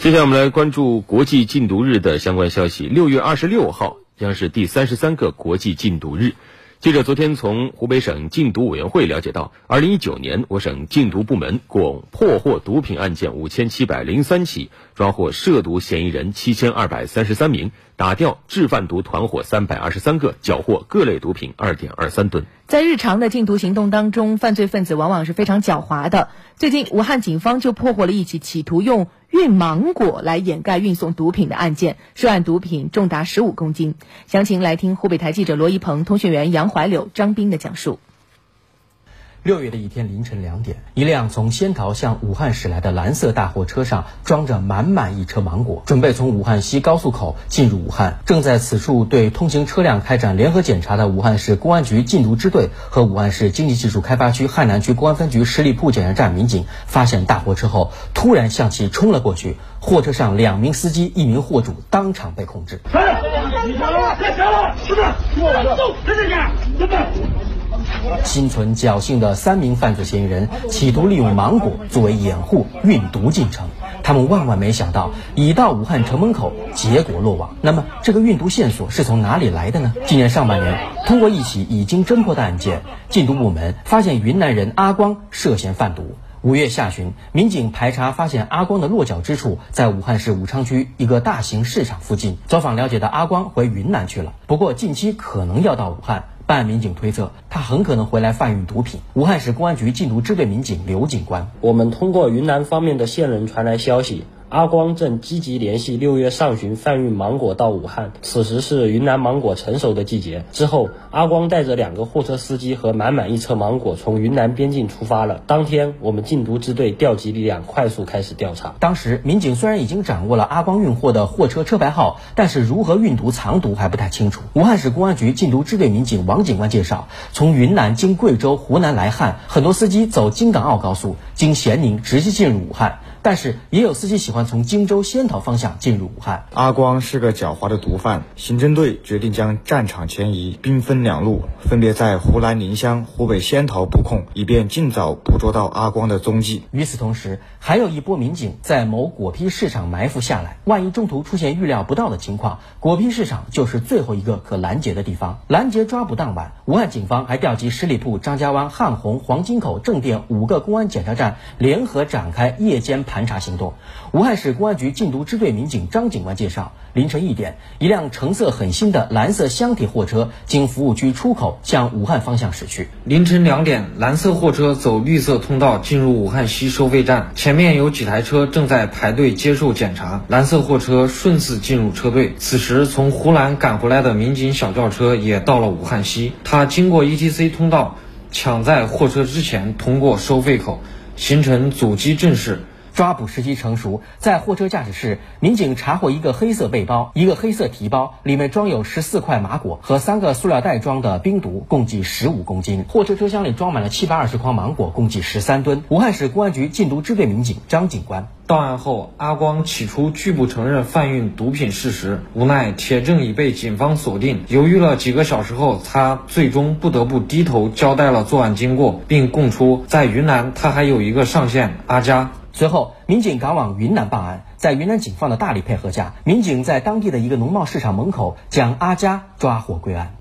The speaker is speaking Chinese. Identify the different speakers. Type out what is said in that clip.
Speaker 1: 接下来我们来关注国际禁毒日的相关消息。六月二十六号将是第三十三个国际禁毒日。记者昨天从湖北省禁毒委员会了解到，二零一九年我省禁毒部门共破获毒品案件五千七百零三起，抓获涉毒嫌疑人七千二百三十三名，打掉制贩毒团伙三百二十三个，缴获各类毒品二点二三吨。
Speaker 2: 在日常的禁毒行动当中，犯罪分子往往是非常狡猾的。最近，武汉警方就破获了一起企图用运芒果来掩盖运送毒品的案件，涉案毒品重达十五公斤。详情来听湖北台记者罗一鹏、通讯员杨怀柳、张斌的讲述。
Speaker 3: 六月的一天凌晨两点，一辆从仙桃向武汉驶来的蓝色大货车上装着满满一车芒果，准备从武汉西高速口进入武汉。正在此处对通行车辆开展联合检查的武汉市公安局禁毒支队和武汉市经济技术开发区汉南区公安分局十里铺检查站民警发现大货车后，突然向其冲了过去。货车上两名司机、一名货主当场被控制。心存侥幸的三名犯罪嫌疑人企图利用芒果作为掩护运毒进城，他们万万没想到，已到武汉城门口，结果落网。那么，这个运毒线索是从哪里来的呢？今年上半年，通过一起已经侦破的案件，禁毒部门发现云南人阿光涉嫌贩毒。五月下旬，民警排查发现阿光的落脚之处在武汉市武昌区一个大型市场附近。走访了解的阿光回云南去了，不过近期可能要到武汉。办案民警推测，他很可能回来贩运毒品。武汉市公安局禁毒支队民警刘警官，
Speaker 4: 我们通过云南方面的线人传来消息。阿光正积极联系六月上旬贩运芒果到武汉，此时是云南芒果成熟的季节。之后，阿光带着两个货车司机和满满一车芒果从云南边境出发了。当天，我们禁毒支队调集力量，快速开始调查。
Speaker 3: 当时，民警虽然已经掌握了阿光运货的货车车牌号，但是如何运毒藏毒还不太清楚。武汉市公安局禁毒支队民警王警官介绍，从云南经贵州、湖南来汉，很多司机走京港澳高速，经咸宁直接进入武汉。但是也有司机喜欢从荆州仙桃方向进入武汉。
Speaker 5: 阿光是个狡猾的毒贩，刑侦队决定将战场前移，兵分两路，分别在湖南宁乡、湖北仙桃布控，以便尽早捕捉到阿光的踪迹。
Speaker 3: 与此同时，还有一波民警在某果批市场埋伏下来，万一中途出现预料不到的情况，果批市场就是最后一个可拦截的地方。拦截抓捕当晚，武汉警方还调集十里铺、张家湾、汉洪、黄金口、正店五个公安检查站，联合展开夜间。盘查行动，武汉市公安局禁毒支队民警张警官介绍，凌晨一点，一辆成色很新的蓝色厢体货车经服务区出口向武汉方向驶去。
Speaker 6: 凌晨两点，蓝色货车走绿色通道进入武汉西收费站，前面有几台车正在排队接受检查。蓝色货车顺势进入车队。此时，从湖南赶回来的民警小轿车也到了武汉西，他经过 ETC 通道，抢在货车之前通过收费口，形成阻击阵势。
Speaker 3: 抓捕时机成熟，在货车驾驶室，民警查获一个黑色背包，一个黑色提包，里面装有十四块麻果和三个塑料袋装的冰毒，共计十五公斤。货车车厢里装满了七百二十筐芒果，共计十三吨。武汉市公安局禁毒支队民警张警官
Speaker 6: 到案后，阿光起初拒不承认贩运毒品事实，无奈铁证已被警方锁定，犹豫了几个小时后，他最终不得不低头交代了作案经过，并供出在云南他还有一个上线阿佳。
Speaker 3: 随后，民警赶往云南办案，在云南警方的大力配合下，民警在当地的一个农贸市场门口将阿佳抓获归案。